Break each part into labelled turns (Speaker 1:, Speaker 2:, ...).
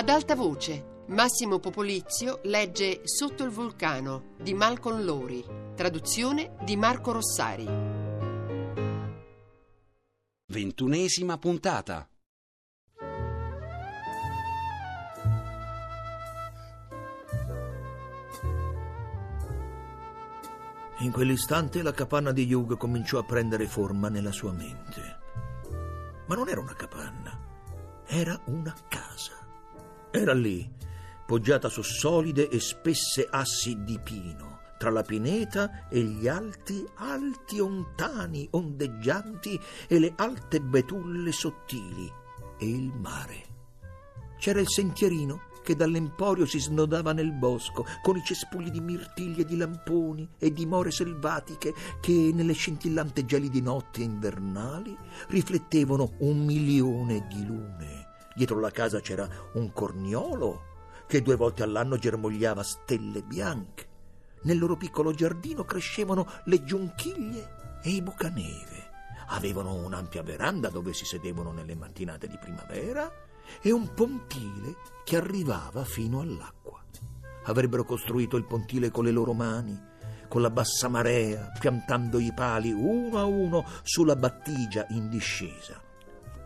Speaker 1: Ad alta voce, Massimo Popolizio legge Sotto il vulcano di Malcolm Lori, traduzione di Marco Rossari.
Speaker 2: Ventunesima puntata.
Speaker 3: In quell'istante la capanna di Hugh cominciò a prendere forma nella sua mente. Ma non era una capanna, era una casa. Era lì, poggiata su solide e spesse assi di pino, tra la pineta e gli alti, alti ontani ondeggianti e le alte betulle sottili e il mare. C'era il sentierino che dall'emporio si snodava nel bosco, con i cespugli di mirtiglie, di lamponi e di more selvatiche che, nelle scintillante gelidi notti invernali, riflettevano un milione di lune. Dietro la casa c'era un corniolo che due volte all'anno germogliava stelle bianche. Nel loro piccolo giardino crescevano le giunchiglie e i bucaneve. Avevano un'ampia veranda dove si sedevano nelle mattinate di primavera e un pontile che arrivava fino all'acqua. Avrebbero costruito il pontile con le loro mani, con la bassa marea, piantando i pali uno a uno sulla battigia in discesa.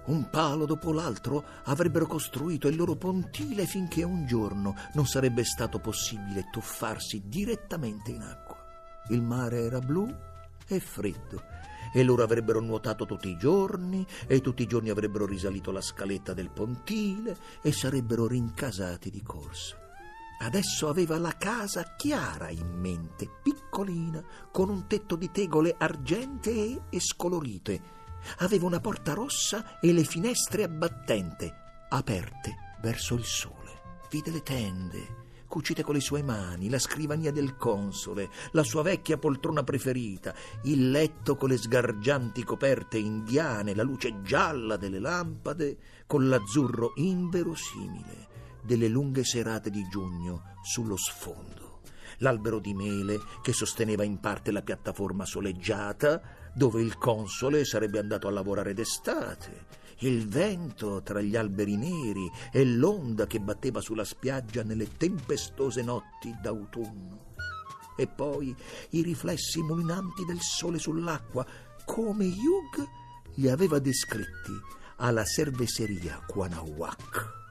Speaker 3: Un palo dopo l'altro avrebbero costruito il loro pontile finché un giorno non sarebbe stato possibile tuffarsi direttamente in acqua. Il mare era blu e freddo e loro avrebbero nuotato tutti i giorni e tutti i giorni avrebbero risalito la scaletta del pontile e sarebbero rincasati di corsa. Adesso aveva la casa chiara in mente, piccolina, con un tetto di tegole argentee e scolorite. Aveva una porta rossa e le finestre a battente, aperte verso il sole. Vide le tende, cucite con le sue mani, la scrivania del console, la sua vecchia poltrona preferita, il letto con le sgargianti coperte indiane, la luce gialla delle lampade, con l'azzurro inverosimile delle lunghe serate di giugno sullo sfondo. L'albero di mele che sosteneva in parte la piattaforma soleggiata, dove il console sarebbe andato a lavorare d'estate, il vento tra gli alberi neri e l'onda che batteva sulla spiaggia nelle tempestose notti d'autunno. E poi i riflessi mulinanti del sole sull'acqua, come Hugh li aveva descritti alla cerveseria Quanawak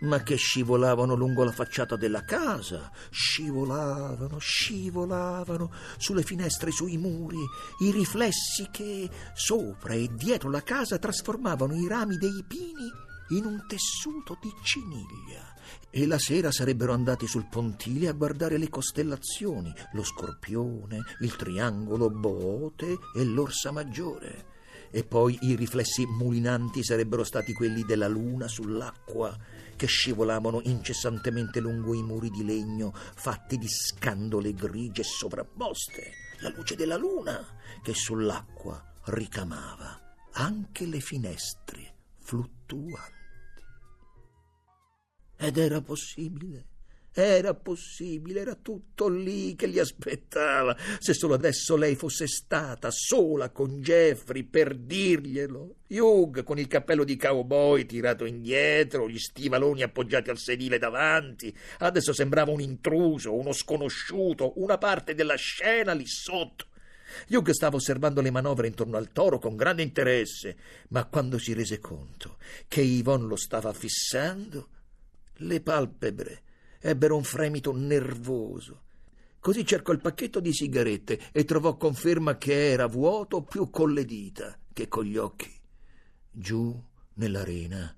Speaker 3: ma che scivolavano lungo la facciata della casa, scivolavano, scivolavano sulle finestre sui muri, i riflessi che sopra e dietro la casa trasformavano i rami dei pini in un tessuto di ciniglia. E la sera sarebbero andati sul pontile a guardare le costellazioni, lo scorpione, il triangolo Boote e l'orsa maggiore. E poi i riflessi mulinanti sarebbero stati quelli della luna sull'acqua che scivolavano incessantemente lungo i muri di legno fatti di scandole grigie sovrapposte, la luce della luna che sull'acqua ricamava anche le finestre fluttuanti. Ed era possibile era possibile, era tutto lì che li aspettava. Se solo adesso lei fosse stata sola con Jeffrey per dirglielo. Hugh con il cappello di cowboy tirato indietro, gli stivaloni appoggiati al sedile davanti. Adesso sembrava un intruso, uno sconosciuto, una parte della scena lì sotto. Hugh stava osservando le manovre intorno al toro con grande interesse, ma quando si rese conto che Yvonne lo stava fissando, le palpebre ebbero un fremito nervoso. Così cercò il pacchetto di sigarette e trovò conferma che era vuoto più con le dita che con gli occhi. Giù nell'arena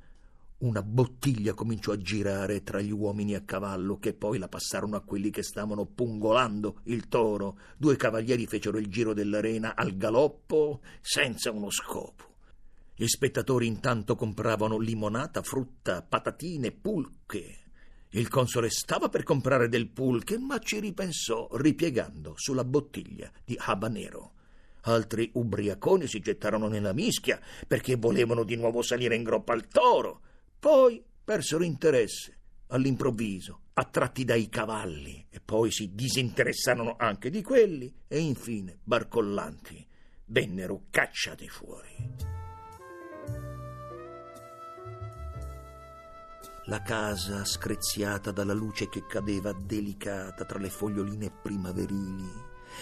Speaker 3: una bottiglia cominciò a girare tra gli uomini a cavallo che poi la passarono a quelli che stavano pungolando il toro. Due cavalieri fecero il giro dell'arena al galoppo senza uno scopo. Gli spettatori intanto compravano limonata, frutta, patatine, pulche. Il console stava per comprare del pulche, ma ci ripensò ripiegando sulla bottiglia di habanero. Altri ubriaconi si gettarono nella mischia perché volevano di nuovo salire in groppa al toro. Poi persero interesse all'improvviso, attratti dai cavalli, e poi si disinteressarono anche di quelli, e infine, barcollanti, vennero cacciati fuori. La casa screziata dalla luce che cadeva delicata tra le foglioline primaverili,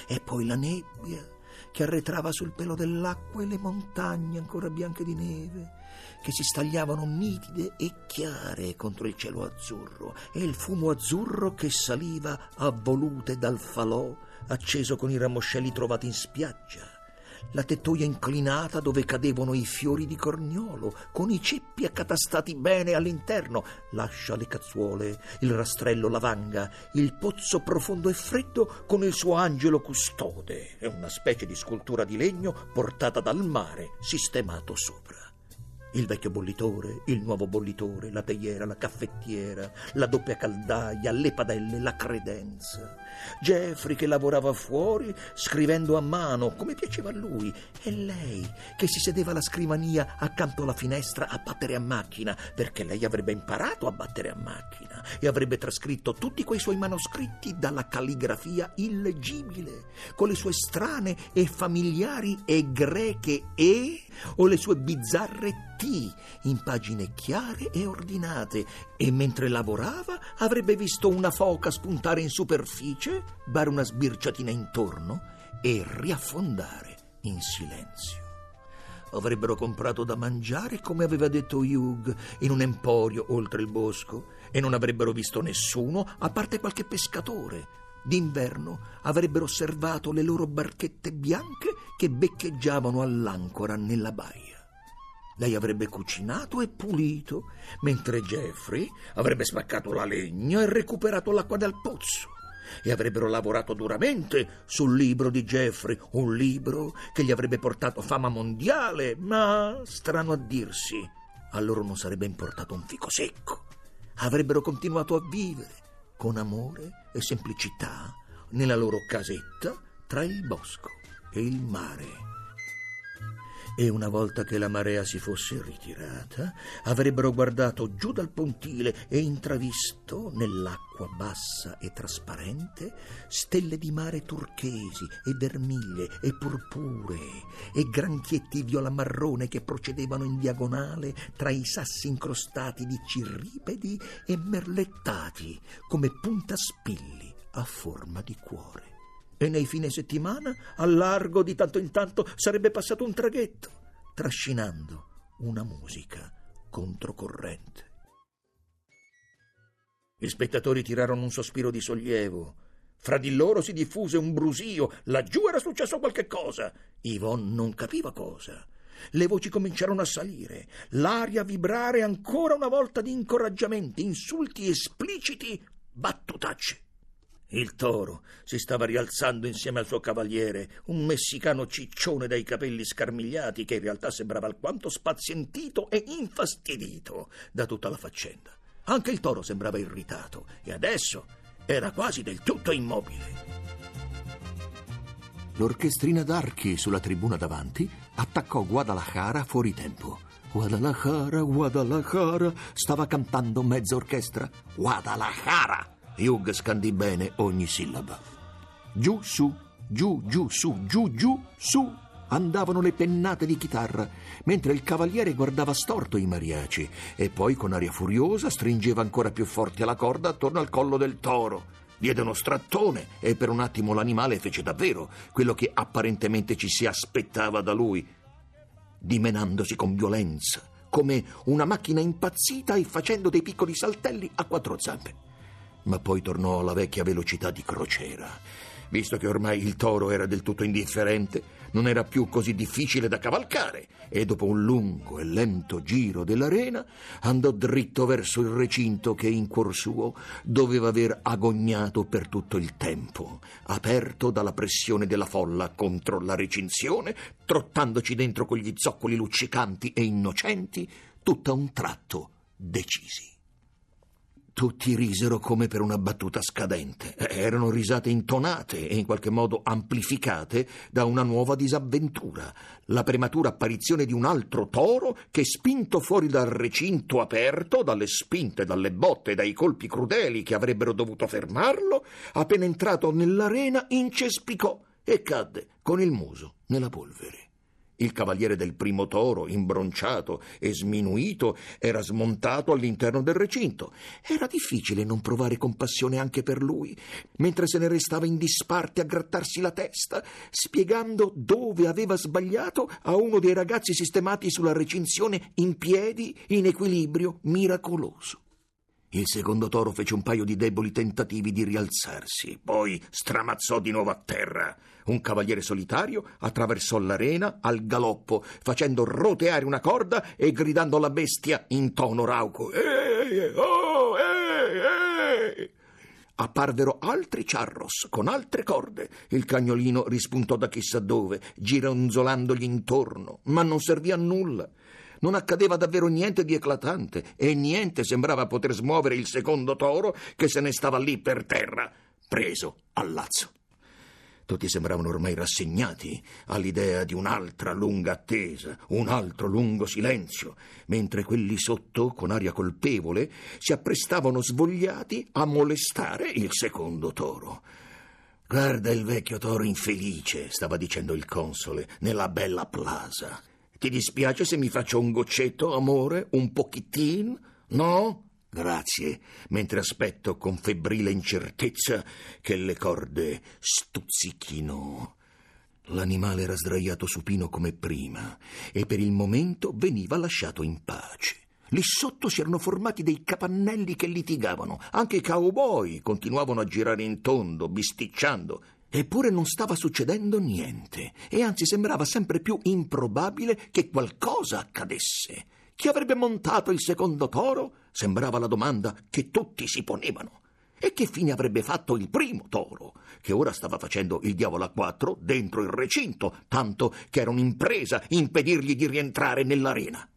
Speaker 3: e poi la nebbia che arretrava sul pelo dell'acqua e le montagne ancora bianche di neve, che si stagliavano nitide e chiare contro il cielo azzurro, e il fumo azzurro che saliva a volute dal falò acceso con i ramoscelli trovati in spiaggia la tettoia inclinata dove cadevano i fiori di corniolo, con i ceppi accatastati bene all'interno, lascia le cazzuole, il rastrello lavanga, il pozzo profondo e freddo con il suo angelo custode, e una specie di scultura di legno portata dal mare, sistemato sopra. Il vecchio bollitore, il nuovo bollitore, la teiera, la caffettiera, la doppia caldaia, le padelle, la credenza. Jeffrey che lavorava fuori scrivendo a mano come piaceva a lui e lei che si sedeva alla scrivania accanto alla finestra a battere a macchina perché lei avrebbe imparato a battere a macchina e avrebbe trascritto tutti quei suoi manoscritti dalla calligrafia illegibile con le sue strane e familiari e greche E o le sue bizzarre T in pagine chiare e ordinate e mentre lavorava avrebbe visto una foca spuntare in superficie, dare una sbirciatina intorno e riaffondare in silenzio. Avrebbero comprato da mangiare, come aveva detto Hugh, in un emporio oltre il bosco, e non avrebbero visto nessuno a parte qualche pescatore. D'inverno avrebbero osservato le loro barchette bianche che beccheggiavano all'ancora nella baia. Lei avrebbe cucinato e pulito, mentre Jeffrey avrebbe spaccato la legna e recuperato l'acqua dal pozzo. E avrebbero lavorato duramente sul libro di Jeffrey, un libro che gli avrebbe portato fama mondiale, ma, strano a dirsi, a loro non sarebbe importato un fico secco. Avrebbero continuato a vivere con amore e semplicità nella loro casetta tra il bosco e il mare e una volta che la marea si fosse ritirata, avrebbero guardato giù dal pontile e intravisto nell'acqua bassa e trasparente stelle di mare turchesi e vermiglie e purpuree e granchietti viola marrone che procedevano in diagonale tra i sassi incrostati di cirripedi e merlettati come puntaspilli a forma di cuore e nei fine settimana, al largo di tanto in tanto, sarebbe passato un traghetto, trascinando una musica controcorrente. Gli spettatori tirarono un sospiro di sollievo. Fra di loro si diffuse un brusio. Laggiù era successo qualche cosa. Yvonne non capiva cosa. Le voci cominciarono a salire, l'aria a vibrare ancora una volta di incoraggiamenti, insulti espliciti, battutacce. Il toro si stava rialzando insieme al suo cavaliere, un messicano ciccione dai capelli scarmigliati che in realtà sembrava alquanto spazientito e infastidito da tutta la faccenda. Anche il toro sembrava irritato e adesso era quasi del tutto immobile.
Speaker 4: L'orchestrina d'archi sulla tribuna davanti attaccò Guadalajara fuori tempo. Guadalajara, Guadalajara, stava cantando mezza orchestra. Guadalajara!
Speaker 3: Hugh scandì bene ogni sillaba.
Speaker 4: Giù, su, giù, giù, su, giù, giù, su andavano le pennate di chitarra, mentre il cavaliere guardava storto i mariaci e poi con aria furiosa stringeva ancora più forte la corda attorno al collo del toro. Diede uno strattone e per un attimo l'animale fece davvero quello che apparentemente ci si aspettava da lui, dimenandosi con violenza, come una macchina impazzita e facendo dei piccoli saltelli a quattro zampe ma poi tornò alla vecchia velocità di crociera. Visto che ormai il toro era del tutto indifferente, non era più così difficile da cavalcare e dopo un lungo e lento giro dell'arena andò dritto verso il recinto che in cuor suo doveva aver agognato per tutto il tempo, aperto dalla pressione della folla contro la recinzione, trottandoci dentro con gli zoccoli luccicanti e innocenti, tutto a un tratto decisi. Tutti risero come per una battuta scadente. Erano risate intonate e in qualche modo amplificate da una nuova disavventura, la prematura apparizione di un altro toro che, spinto fuori dal recinto aperto, dalle spinte, dalle botte e dai colpi crudeli che avrebbero dovuto fermarlo, appena entrato nell'arena incespicò e cadde con il muso nella polvere.
Speaker 3: Il cavaliere del primo toro, imbronciato e sminuito, era smontato all'interno del recinto. Era difficile non provare compassione anche per lui, mentre se ne restava in disparte a grattarsi la testa, spiegando dove aveva sbagliato a uno dei ragazzi sistemati sulla recinzione in piedi, in equilibrio miracoloso. Il secondo toro fece un paio di deboli tentativi di rialzarsi, poi stramazzò di nuovo a terra. Un cavaliere solitario attraversò l'arena al galoppo, facendo roteare una corda e gridando alla bestia in tono rauco: Ehi, oh, ehi, ehi! Apparvero altri charros con altre corde. Il cagnolino rispuntò da chissà dove, gironzolandogli intorno, ma non servì a nulla. Non accadeva davvero niente di eclatante e niente sembrava poter smuovere il secondo toro che se ne stava lì per terra, preso al lazzo. Tutti sembravano ormai rassegnati all'idea di un'altra lunga attesa, un altro lungo silenzio, mentre quelli sotto, con aria colpevole, si apprestavano svogliati a molestare il secondo toro. Guarda il vecchio toro infelice, stava dicendo il console, nella bella plaza. Ti dispiace se mi faccio un goccetto, amore? Un pochettin? No? Grazie, mentre aspetto con febbrile incertezza che le corde stuzzichino. L'animale era sdraiato supino come prima e per il momento veniva lasciato in pace. Lì sotto si erano formati dei capannelli che litigavano. Anche i cowboy continuavano a girare in tondo, bisticciando. Eppure non stava succedendo niente, e anzi sembrava sempre più improbabile che qualcosa accadesse. Chi avrebbe montato il secondo toro? Sembrava la domanda che tutti si ponevano. E che fine avrebbe fatto il primo toro, che ora stava facendo il diavolo a quattro dentro il recinto, tanto che era un'impresa impedirgli di rientrare nell'arena?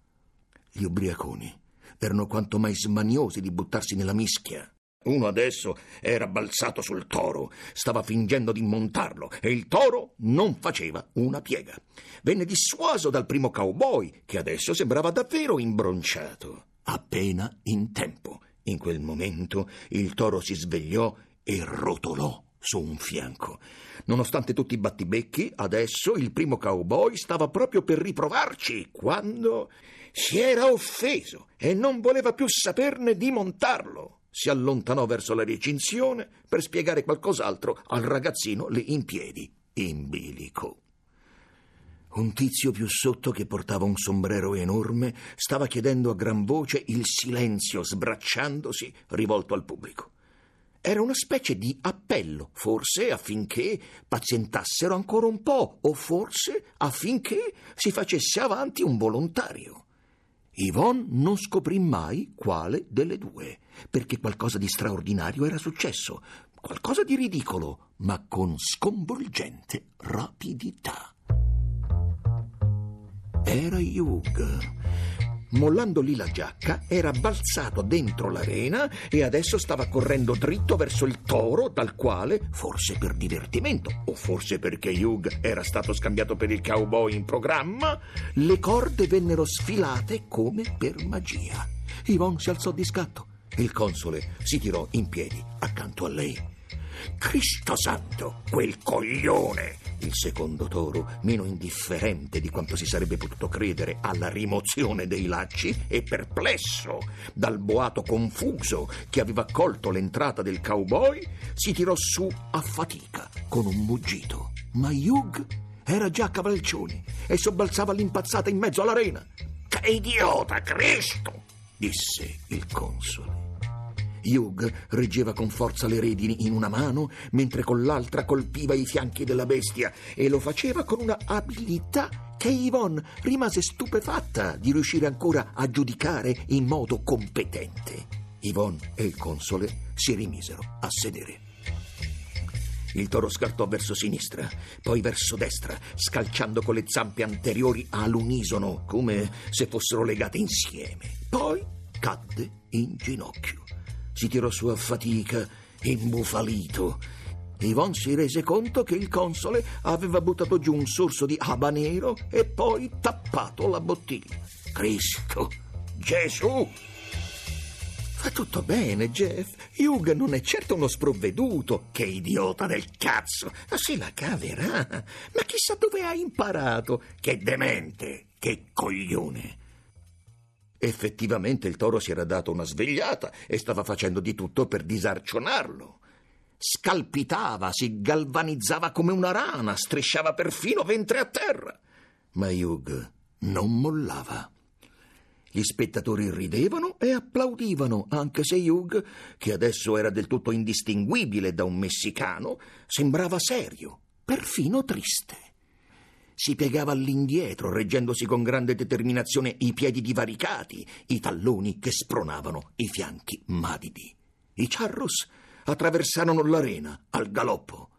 Speaker 3: Gli ubriaconi erano quanto mai smaniosi di buttarsi nella mischia. Uno adesso era balzato sul toro, stava fingendo di montarlo e il toro non faceva una piega. Venne dissuaso dal primo cowboy, che adesso sembrava davvero imbronciato. Appena in tempo. In quel momento il toro si svegliò e rotolò su un fianco. Nonostante tutti i battibecchi, adesso il primo cowboy stava proprio per riprovarci quando si era offeso e non voleva più saperne di montarlo si allontanò verso la recinzione per spiegare qualcos'altro al ragazzino lì in piedi, in bilico. Un tizio più sotto che portava un sombrero enorme stava chiedendo a gran voce il silenzio, sbracciandosi, rivolto al pubblico. Era una specie di appello, forse affinché pazientassero ancora un po', o forse affinché si facesse avanti un volontario. Yvonne non scoprì mai quale delle due, perché qualcosa di straordinario era successo, qualcosa di ridicolo, ma con sconvolgente rapidità. Era Hugh mollando lì la giacca, era balzato dentro l'arena e adesso stava correndo dritto verso il toro dal quale, forse per divertimento o forse perché Hugh era stato scambiato per il cowboy in programma, le corde vennero sfilate come per magia. Yvonne si alzò di scatto e il console si tirò in piedi accanto a lei. Cristo santo, quel coglione! Il secondo toro, meno indifferente di quanto si sarebbe potuto credere alla rimozione dei lacci e perplesso dal boato confuso che aveva colto l'entrata del cowboy, si tirò su a fatica con un muggito. Ma Hugh era già a cavalcioni e sobbalzava all'impazzata in mezzo all'arena. Che idiota, Cristo! disse il console. Hugh reggeva con forza le redini in una mano, mentre con l'altra colpiva i fianchi della bestia e lo faceva con una abilità che Yvonne rimase stupefatta di riuscire ancora a giudicare in modo competente. Yvonne e il console si rimisero a sedere. Il toro scartò verso sinistra, poi verso destra, scalciando con le zampe anteriori all'unisono, come se fossero legate insieme. Poi cadde in ginocchio si tirò su a fatica, imbufalito. Yvonne si rese conto che il console aveva buttato giù un sorso di habanero e poi tappato la bottiglia. Cristo! Gesù! Va tutto bene, Jeff. Hugh non è certo uno sprovveduto. Che idiota del cazzo! Ma se la caverà. Ma chissà dove ha imparato. Che demente, che coglione. Effettivamente il toro si era dato una svegliata e stava facendo di tutto per disarcionarlo. Scalpitava, si galvanizzava come una rana, strisciava perfino ventre a terra. Ma Hugh non mollava. Gli spettatori ridevano e applaudivano, anche se Hugh, che adesso era del tutto indistinguibile da un messicano, sembrava serio, perfino triste. Si piegava all'indietro, reggendosi con grande determinazione i piedi divaricati, i talloni che spronavano i fianchi madidi. I charros attraversarono l'arena al galoppo.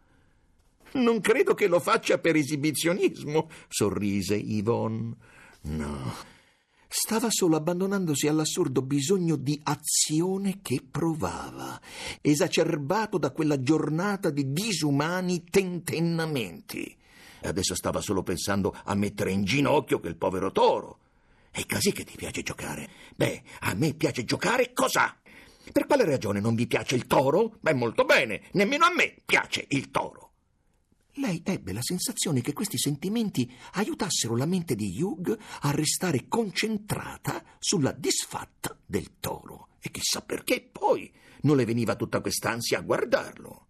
Speaker 3: Non credo che lo faccia per esibizionismo, sorrise Yvonne. No, stava solo abbandonandosi all'assurdo bisogno di azione che provava, esacerbato da quella giornata di disumani tentennamenti. Adesso stava solo pensando a mettere in ginocchio quel povero toro. È così che ti piace giocare? Beh, a me piace giocare cos'ha? Per quale ragione non vi piace il toro? Beh, molto bene, nemmeno a me piace il toro. Lei ebbe la sensazione che questi sentimenti aiutassero la mente di Hugh a restare concentrata sulla disfatta del toro. E chissà perché poi non le veniva tutta quest'ansia a guardarlo.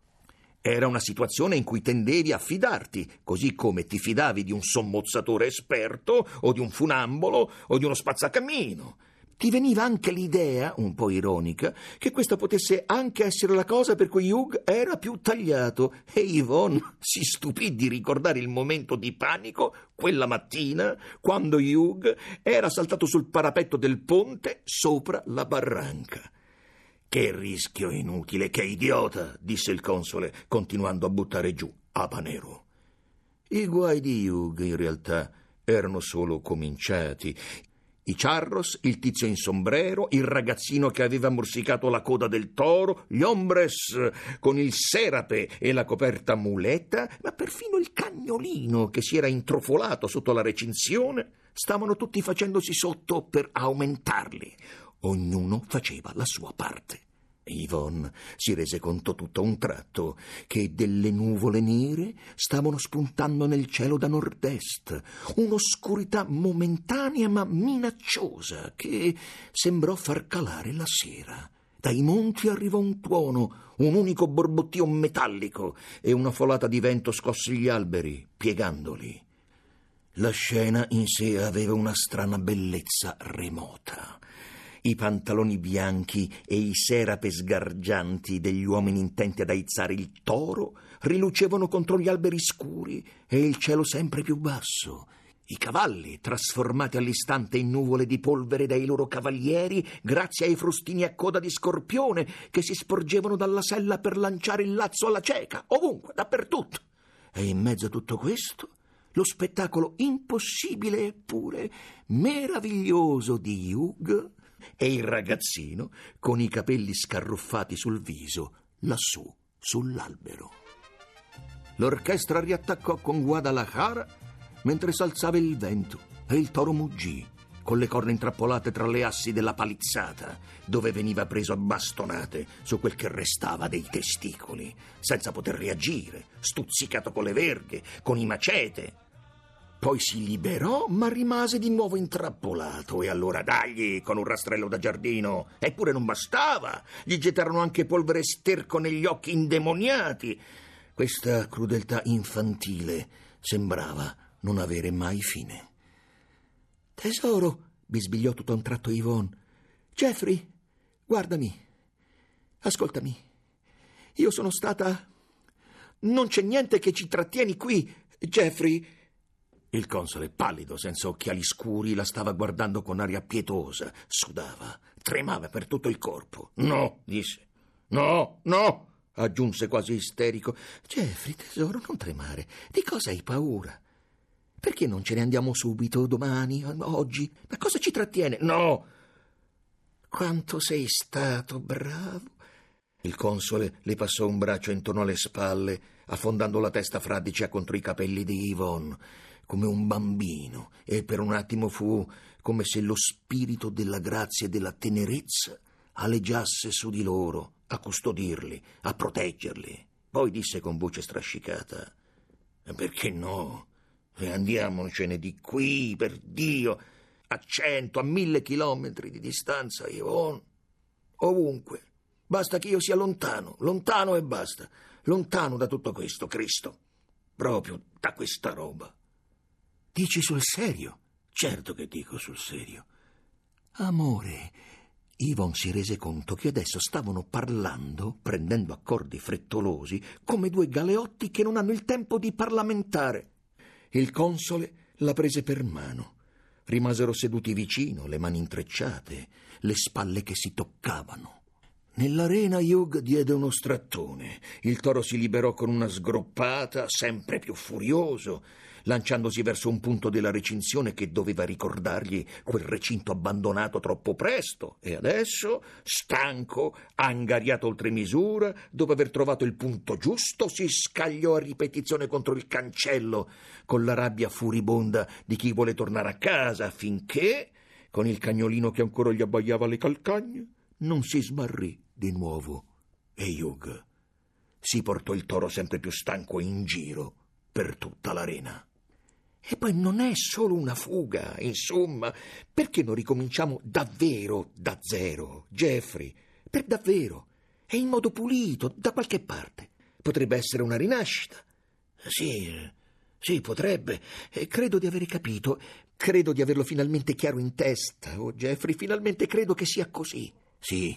Speaker 3: Era una situazione in cui tendevi a fidarti, così come ti fidavi di un sommozzatore esperto o di un funambolo o di uno spazzacamino ti veniva anche l'idea, un po' ironica, che questa potesse anche essere la cosa per cui Hugh era più tagliato e Yvonne si stupì di ricordare il momento di panico quella mattina quando Hugh era saltato sul parapetto del ponte sopra la barranca. Che rischio inutile, che idiota, disse il console, continuando a buttare giù Apanero. I guai di Hugh, in realtà, erano solo cominciati. I charros, il tizio in sombrero, il ragazzino che aveva morsicato la coda del toro, gli hombres con il serape e la coperta muletta, ma perfino il cagnolino che si era introfolato sotto la recinzione, stavano tutti facendosi sotto per aumentarli. Ognuno faceva la sua parte. Yvonne si rese conto tutto un tratto che delle nuvole nere stavano spuntando nel cielo da nord-est, un'oscurità momentanea ma minacciosa che sembrò far calare la sera. Dai monti arrivò un tuono, un unico borbottio metallico e una folata di vento scosse gli alberi, piegandoli. La scena in sé aveva una strana bellezza remota i pantaloni bianchi e i serape sgargianti degli uomini intenti ad aizzare il toro rilucevano contro gli alberi scuri e il cielo sempre più basso. I cavalli, trasformati all'istante in nuvole di polvere dai loro cavalieri, grazie ai frustini a coda di scorpione che si sporgevano dalla sella per lanciare il lazzo alla cieca, ovunque, dappertutto. E in mezzo a tutto questo, lo spettacolo impossibile eppure meraviglioso di Hugh e il ragazzino con i capelli scarruffati sul viso lassù sull'albero. L'orchestra riattaccò con Guadalajara mentre s'alzava il vento e il toro muggì con le corna intrappolate tra le assi della palizzata, dove veniva preso a bastonate su quel che restava dei testicoli, senza poter reagire, stuzzicato con le verghe, con i macete, poi si liberò, ma rimase di nuovo intrappolato. E allora dagli con un rastrello da giardino. Eppure non bastava. Gli gettarono anche polvere sterco negli occhi indemoniati. Questa crudeltà infantile sembrava non avere mai fine. Tesoro, bisbigliò tutto a un tratto Yvonne. Jeffrey, guardami. Ascoltami. Io sono stata. Non c'è niente che ci trattieni qui, Jeffrey. Il console, pallido, senza occhiali scuri, la stava guardando con aria pietosa. Sudava, tremava per tutto il corpo. No, disse. No, no, aggiunse quasi isterico. Jeffrey, tesoro, non tremare. Di cosa hai paura? Perché non ce ne andiamo subito, domani, oggi? Ma cosa ci trattiene? No! Quanto sei stato bravo. Il console le passò un braccio intorno alle spalle, affondando la testa fradicia contro i capelli di Yvonne come un bambino e per un attimo fu come se lo spirito della grazia e della tenerezza aleggiasse su di loro, a custodirli, a proteggerli. Poi disse con voce strascicata: Perché no? Andiamocene di qui, per Dio, a cento, a mille chilometri di distanza, Ivon. Ovunque. Basta che io sia lontano, lontano e basta. Lontano da tutto questo, Cristo. Proprio da questa roba. Dici sul serio? Certo che dico sul serio. Amore, Yvonne si rese conto che adesso stavano parlando, prendendo accordi frettolosi, come due galeotti che non hanno il tempo di parlamentare. Il console la prese per mano. Rimasero seduti vicino, le mani intrecciate, le spalle che si toccavano. Nell'arena Hugh diede uno strattone. Il toro si liberò con una sgroppata, sempre più furioso lanciandosi verso un punto della recinzione che doveva ricordargli quel recinto abbandonato troppo presto, e adesso, stanco, angariato oltre misura, dopo aver trovato il punto giusto, si scagliò a ripetizione contro il cancello, con la rabbia furibonda di chi vuole tornare a casa, finché, con il cagnolino che ancora gli abbaiava alle calcagne, non si smarrì di nuovo. E Hugh si portò il toro sempre più stanco in giro per tutta l'arena. E poi non è solo una fuga, insomma, perché non ricominciamo davvero da zero, Jeffrey? Per davvero, e in modo pulito, da qualche parte. Potrebbe essere una rinascita. Sì, sì, potrebbe. E credo di aver capito. Credo di averlo finalmente chiaro in testa. Oh, Jeffrey, finalmente credo che sia così. Sì,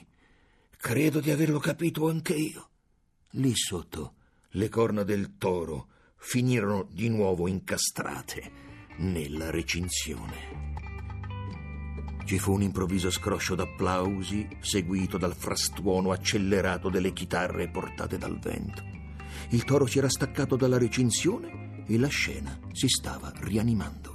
Speaker 3: credo di averlo capito anche io. Lì sotto, le corna del toro finirono di nuovo incastrate nella recinzione. Ci fu un improvviso scroscio d'applausi, seguito dal frastuono accelerato delle chitarre portate dal vento. Il toro si era staccato dalla recinzione e la scena si stava rianimando.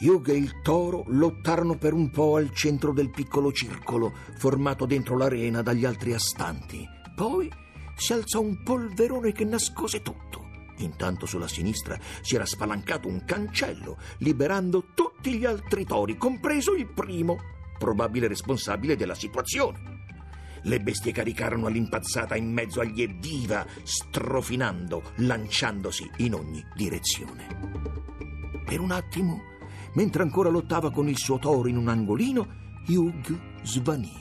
Speaker 3: Hugh e il toro lottarono per un po' al centro del piccolo circolo formato dentro l'arena dagli altri astanti. Poi si alzò un polverone che nascose tutto. Intanto sulla sinistra si era spalancato un cancello, liberando tutti gli altri tori, compreso il primo, probabile responsabile della situazione. Le bestie caricarono all'impazzata in mezzo agli evviva, strofinando, lanciandosi in ogni direzione. Per un attimo, mentre ancora lottava con il suo toro in un angolino, Hugh svanì.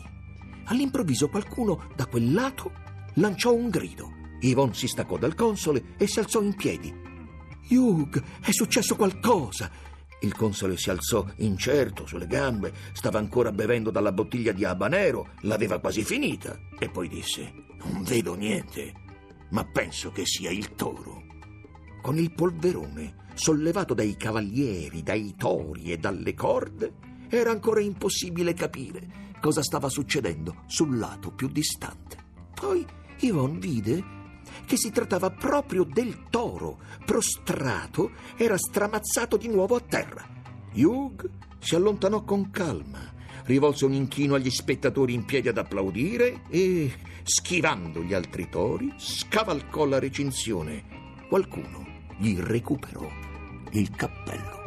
Speaker 3: All'improvviso qualcuno da quel lato lanciò un grido. Yvonne si staccò dal console e si alzò in piedi. Hugh, è successo qualcosa! Il console si alzò incerto sulle gambe, stava ancora bevendo dalla bottiglia di habanero, l'aveva quasi finita, e poi disse: Non vedo niente, ma penso che sia il toro. Con il polverone sollevato dai cavalieri, dai tori e dalle corde, era ancora impossibile capire cosa stava succedendo sul lato più distante. Poi Yvonne vide che si trattava proprio del toro. Prostrato, era stramazzato di nuovo a terra. Hugh si allontanò con calma, rivolse un inchino agli spettatori in piedi ad applaudire e, schivando gli altri tori, scavalcò la recinzione. Qualcuno gli recuperò il cappello.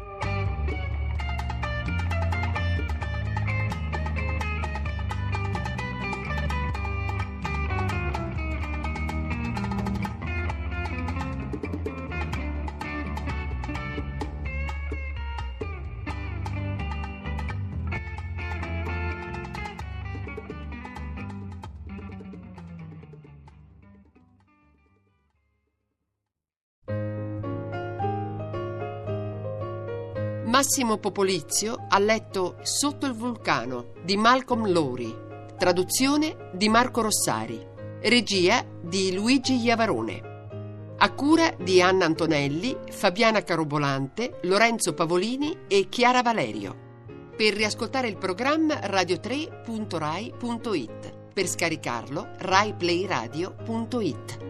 Speaker 1: Massimo Popolizio ha letto Sotto il vulcano di Malcolm Lowry, traduzione di Marco Rossari, regia di Luigi Iavarone. A cura di Anna Antonelli, Fabiana Carobolante, Lorenzo Pavolini e Chiara Valerio. Per riascoltare il programma radio3.rai.it. Per scaricarlo, raiplayradio.it.